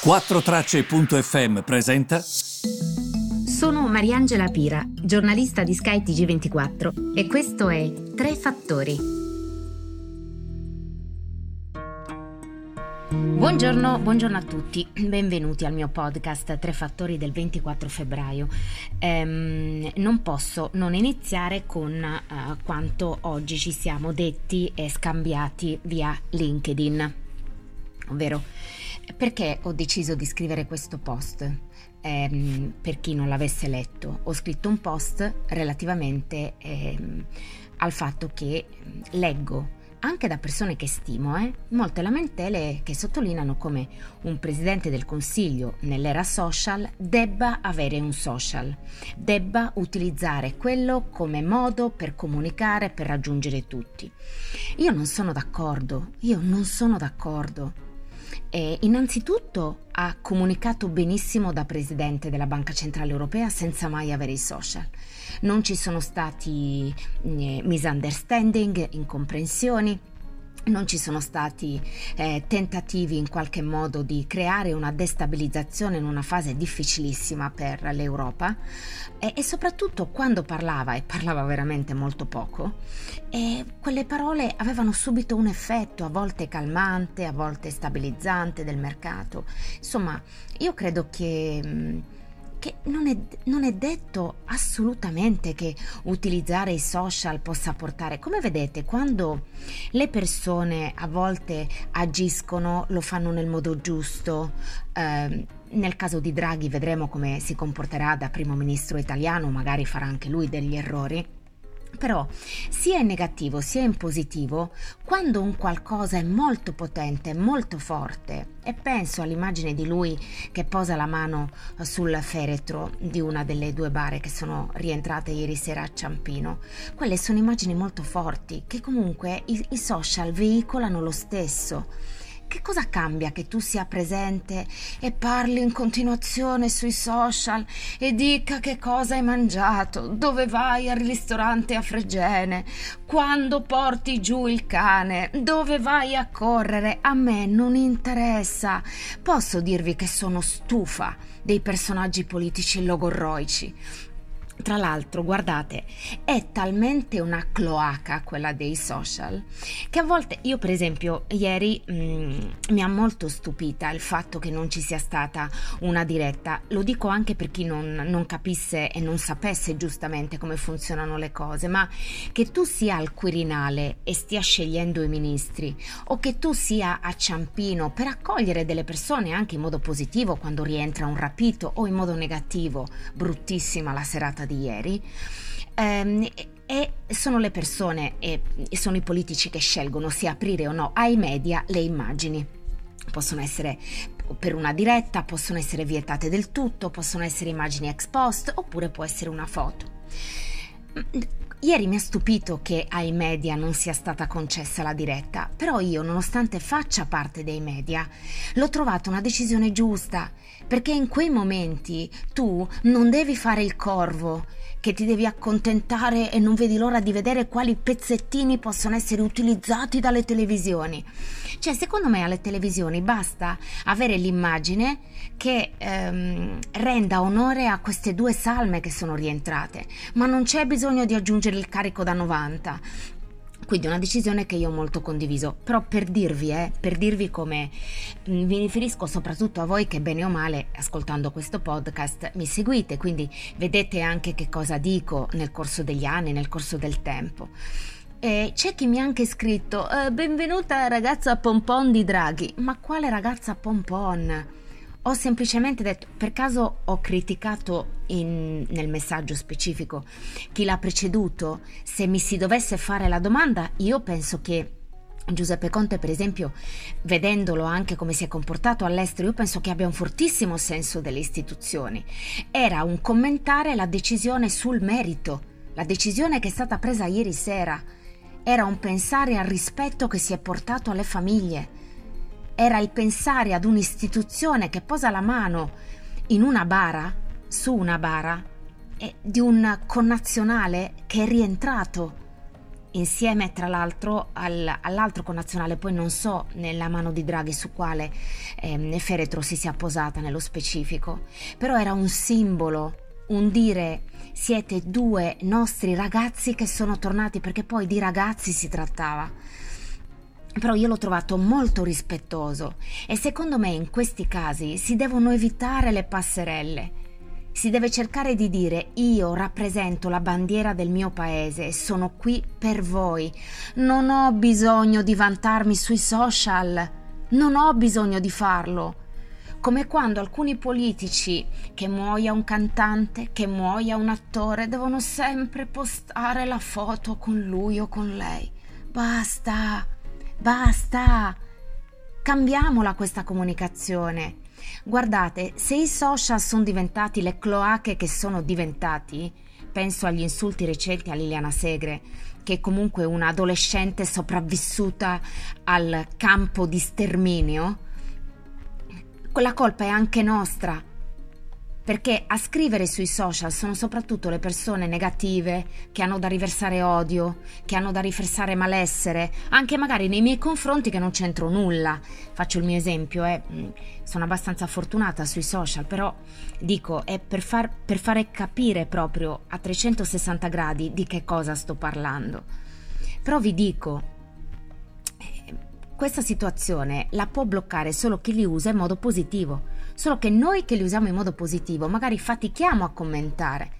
4Tracce.fm presenta. Sono Mariangela Pira, giornalista di Sky TG24 e questo è Tre Fattori. Buongiorno, buongiorno, a tutti, benvenuti al mio podcast Tre Fattori del 24 febbraio. Ehm, non posso non iniziare con uh, quanto oggi ci siamo detti e scambiati via LinkedIn, ovvero perché ho deciso di scrivere questo post? Eh, per chi non l'avesse letto, ho scritto un post relativamente eh, al fatto che leggo anche da persone che stimo, eh, molte lamentele che sottolineano come un presidente del consiglio nell'era social debba avere un social, debba utilizzare quello come modo per comunicare, per raggiungere tutti. Io non sono d'accordo, io non sono d'accordo. E innanzitutto ha comunicato benissimo da presidente della Banca Centrale Europea senza mai avere i social. Non ci sono stati eh, misunderstanding, incomprensioni non ci sono stati eh, tentativi in qualche modo di creare una destabilizzazione in una fase difficilissima per l'Europa e, e soprattutto quando parlava, e parlava veramente molto poco, quelle parole avevano subito un effetto, a volte calmante, a volte stabilizzante del mercato. Insomma, io credo che... Mh, che non è, non è, detto assolutamente che utilizzare i social possa portare. Come vedete, quando le persone a volte agiscono, lo fanno nel modo giusto. Eh, nel caso di Draghi vedremo come si comporterà da primo ministro italiano, magari farà anche lui degli errori. Però sia in negativo sia in positivo, quando un qualcosa è molto potente, molto forte, e penso all'immagine di lui che posa la mano sul feretro di una delle due bare che sono rientrate ieri sera a Ciampino, quelle sono immagini molto forti che comunque i, i social veicolano lo stesso. Che cosa cambia che tu sia presente e parli in continuazione sui social e dica che cosa hai mangiato, dove vai al ristorante a Fregene, quando porti giù il cane, dove vai a correre? A me non interessa. Posso dirvi che sono stufa dei personaggi politici logorroici. Tra l'altro, guardate, è talmente una cloaca quella dei social che a volte io, per esempio, ieri mh, mm, mi ha molto stupita il fatto che non ci sia stata una diretta. Lo dico anche per chi non, non capisse e non sapesse giustamente come funzionano le cose, ma che tu sia al Quirinale e stia scegliendo i ministri o che tu sia a Ciampino per accogliere delle persone anche in modo positivo quando rientra un rapito o in modo negativo, bruttissima la serata di ieri. Ehm, e sono le persone e sono i politici che scelgono se aprire o no ai media le immagini. Possono essere per una diretta, possono essere vietate del tutto, possono essere immagini ex post oppure può essere una foto. Ieri mi ha stupito che ai media non sia stata concessa la diretta, però io, nonostante faccia parte dei media, l'ho trovata una decisione giusta, perché in quei momenti tu non devi fare il corvo, che ti devi accontentare e non vedi l'ora di vedere quali pezzettini possono essere utilizzati dalle televisioni. Cioè, secondo me alle televisioni basta avere l'immagine che ehm, renda onore a queste due salme che sono rientrate, ma non c'è bisogno di aggiungere il carico da 90. Quindi una decisione che io ho molto condiviso, però per dirvi, eh, per dirvi come mm, mi riferisco soprattutto a voi che bene o male, ascoltando questo podcast, mi seguite, quindi vedete anche che cosa dico nel corso degli anni, nel corso del tempo. E c'è chi mi ha anche scritto: eh, Benvenuta ragazza pompon di Draghi. Ma quale ragazza pompon? Ho semplicemente detto, per caso ho criticato in, nel messaggio specifico chi l'ha preceduto? Se mi si dovesse fare la domanda, io penso che Giuseppe Conte, per esempio, vedendolo anche come si è comportato all'estero, io penso che abbia un fortissimo senso delle istituzioni. Era un commentare la decisione sul merito, la decisione che è stata presa ieri sera. Era un pensare al rispetto che si è portato alle famiglie era il pensare ad un'istituzione che posa la mano in una bara, su una bara, di un connazionale che è rientrato insieme tra l'altro al, all'altro connazionale, poi non so nella mano di Draghi su quale eh, feretro si sia posata nello specifico, però era un simbolo, un dire siete due nostri ragazzi che sono tornati perché poi di ragazzi si trattava però io l'ho trovato molto rispettoso e secondo me in questi casi si devono evitare le passerelle. Si deve cercare di dire io rappresento la bandiera del mio paese sono qui per voi. Non ho bisogno di vantarmi sui social. Non ho bisogno di farlo. Come quando alcuni politici, che muoia un cantante, che muoia un attore, devono sempre postare la foto con lui o con lei. Basta, basta. Cambiamola questa comunicazione. Guardate, se i social sono diventati le cloache che sono diventati, penso agli insulti recenti a Liliana Segre, che è comunque una adolescente sopravvissuta al campo di sterminio, quella colpa è anche nostra perché a scrivere sui social sono soprattutto le persone negative che hanno da riversare odio, che hanno da riversare malessere, anche magari nei miei confronti che non c'entro nulla. Faccio il mio esempio, eh, sono abbastanza fortunata sui social, però dico, è per, far, per fare capire proprio a 360 gradi di che cosa sto parlando. Però vi dico, eh, questa situazione la può bloccare solo chi li usa in modo positivo Solo che noi che li usiamo in modo positivo magari fatichiamo a commentare.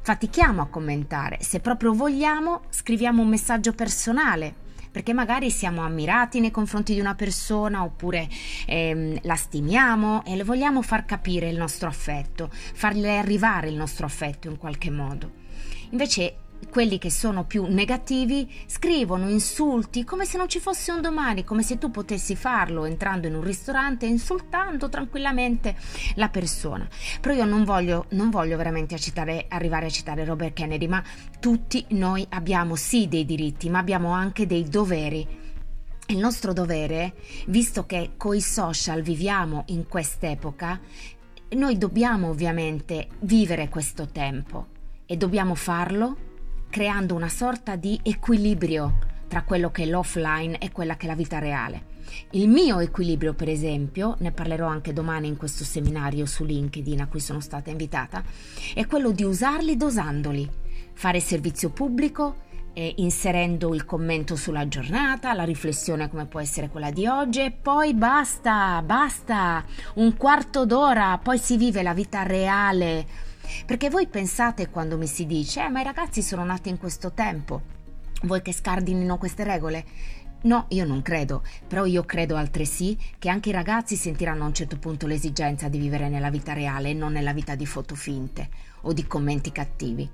Fatichiamo a commentare. Se proprio vogliamo, scriviamo un messaggio personale, perché magari siamo ammirati nei confronti di una persona oppure ehm, la stimiamo e le vogliamo far capire il nostro affetto, farle arrivare il nostro affetto in qualche modo. Invece quelli che sono più negativi scrivono insulti come se non ci fosse un domani, come se tu potessi farlo entrando in un ristorante insultando tranquillamente la persona. Però io non voglio, non voglio veramente citare, arrivare a citare Robert Kennedy, ma tutti noi abbiamo sì dei diritti, ma abbiamo anche dei doveri. Il nostro dovere, visto che coi social viviamo in quest'epoca, noi dobbiamo ovviamente vivere questo tempo e dobbiamo farlo creando una sorta di equilibrio tra quello che è l'offline e quella che è la vita reale. Il mio equilibrio, per esempio, ne parlerò anche domani in questo seminario su LinkedIn a cui sono stata invitata, è quello di usarli dosandoli, fare servizio pubblico, eh, inserendo il commento sulla giornata, la riflessione come può essere quella di oggi e poi basta, basta, un quarto d'ora, poi si vive la vita reale perché voi pensate quando mi si dice, eh, ma i ragazzi sono nati in questo tempo, vuoi che scardinino queste regole? No, io non credo, però io credo altresì che anche i ragazzi sentiranno a un certo punto l'esigenza di vivere nella vita reale e non nella vita di foto finte o di commenti cattivi.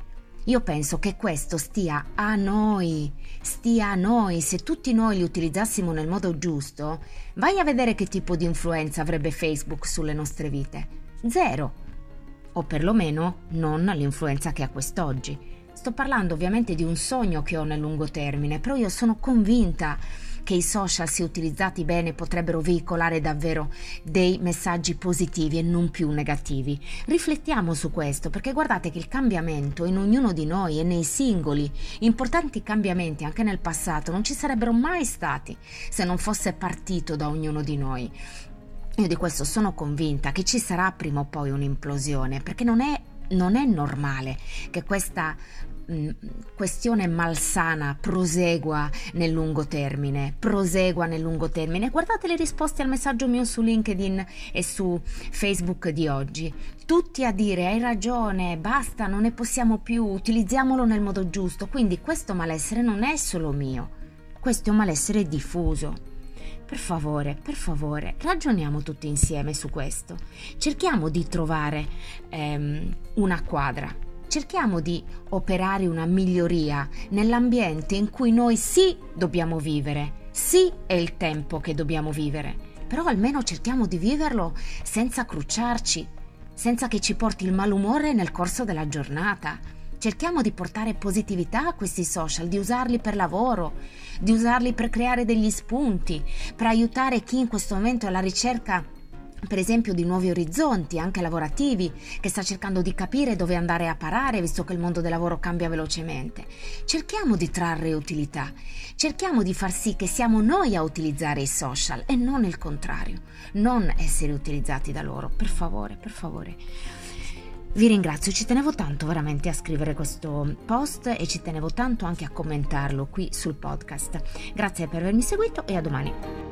Io penso che questo stia a noi, stia a noi, se tutti noi li utilizzassimo nel modo giusto, vai a vedere che tipo di influenza avrebbe Facebook sulle nostre vite. Zero o perlomeno non l'influenza che ha quest'oggi. Sto parlando ovviamente di un sogno che ho nel lungo termine, però io sono convinta che i social, se utilizzati bene, potrebbero veicolare davvero dei messaggi positivi e non più negativi. Riflettiamo su questo, perché guardate che il cambiamento in ognuno di noi e nei singoli, importanti cambiamenti anche nel passato, non ci sarebbero mai stati se non fosse partito da ognuno di noi. Io di questo sono convinta che ci sarà prima o poi un'implosione, perché non è, non è normale che questa mh, questione malsana prosegua nel lungo termine, prosegua nel lungo termine. Guardate le risposte al messaggio mio su LinkedIn e su Facebook di oggi. Tutti a dire hai ragione, basta, non ne possiamo più, utilizziamolo nel modo giusto. Quindi questo malessere non è solo mio, questo è un malessere diffuso. Per favore, per favore, ragioniamo tutti insieme su questo. Cerchiamo di trovare ehm, una quadra. Cerchiamo di operare una miglioria nell'ambiente in cui noi sì dobbiamo vivere, sì è il tempo che dobbiamo vivere, però almeno cerchiamo di viverlo senza crucciarci, senza che ci porti il malumore nel corso della giornata Cerchiamo di portare positività a questi social, di usarli per lavoro, di usarli per creare degli spunti, per aiutare chi in questo momento è alla ricerca per esempio di nuovi orizzonti, anche lavorativi, che sta cercando di capire dove andare a parare visto che il mondo del lavoro cambia velocemente. Cerchiamo di trarre utilità, cerchiamo di far sì che siamo noi a utilizzare i social e non il contrario, non essere utilizzati da loro, per favore, per favore. Vi ringrazio, ci tenevo tanto veramente a scrivere questo post e ci tenevo tanto anche a commentarlo qui sul podcast. Grazie per avermi seguito e a domani.